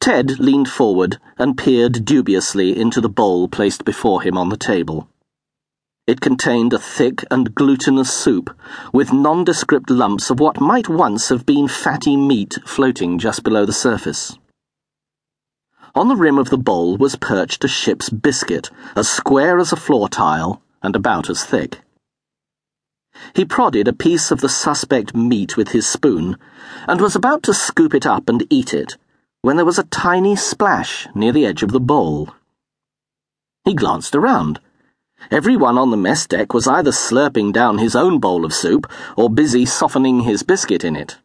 Ted leaned forward and peered dubiously into the bowl placed before him on the table. It contained a thick and glutinous soup, with nondescript lumps of what might once have been fatty meat floating just below the surface. On the rim of the bowl was perched a ship's biscuit, as square as a floor tile and about as thick. He prodded a piece of the suspect meat with his spoon and was about to scoop it up and eat it when there was a tiny splash near the edge of the bowl. He glanced around Everyone on the mess deck was either slurping down his own bowl of soup or busy softening his biscuit in it.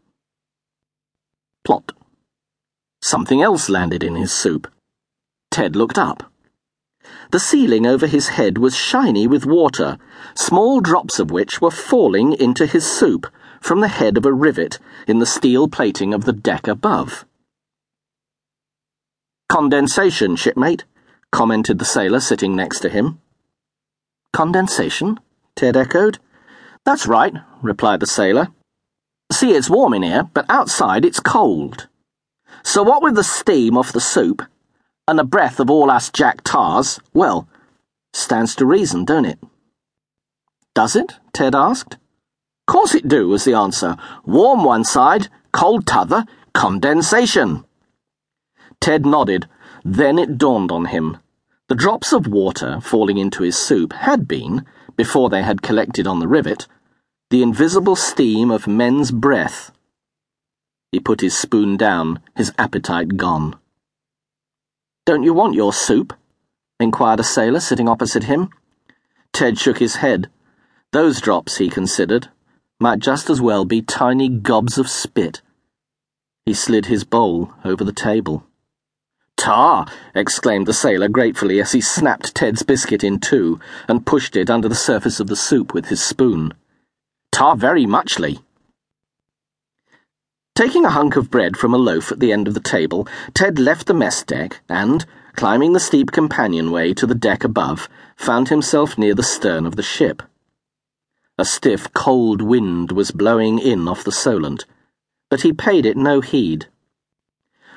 Plot. Something else landed in his soup. Ted looked up. The ceiling over his head was shiny with water, small drops of which were falling into his soup from the head of a rivet in the steel plating of the deck above. Condensation, shipmate, commented the sailor sitting next to him. Condensation? Ted echoed. That's right, replied the sailor. See, it's warm in here, but outside it's cold. So what with the steam off the soup and the breath of all us Jack tars, well, stands to reason, don't it? Does it? Ted asked. Course it do, was the answer. Warm one side, cold t'other, condensation. Ted nodded. Then it dawned on him. The drops of water falling into his soup had been, before they had collected on the rivet, the invisible steam of men's breath. He put his spoon down, his appetite gone. Don't you want your soup? inquired a sailor sitting opposite him. Ted shook his head. Those drops, he considered, might just as well be tiny gobs of spit. He slid his bowl over the table. Tar! exclaimed the sailor gratefully as he snapped Ted's biscuit in two and pushed it under the surface of the soup with his spoon. Tar very muchly. Taking a hunk of bread from a loaf at the end of the table, Ted left the mess deck and, climbing the steep companionway to the deck above, found himself near the stern of the ship. A stiff, cold wind was blowing in off the Solent, but he paid it no heed.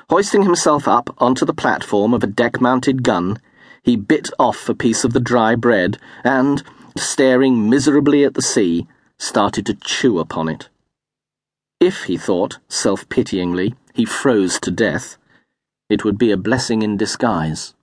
Hoisting himself up onto the platform of a deck mounted gun, he bit off a piece of the dry bread and, staring miserably at the sea, started to chew upon it. If, he thought, self pityingly, he froze to death, it would be a blessing in disguise.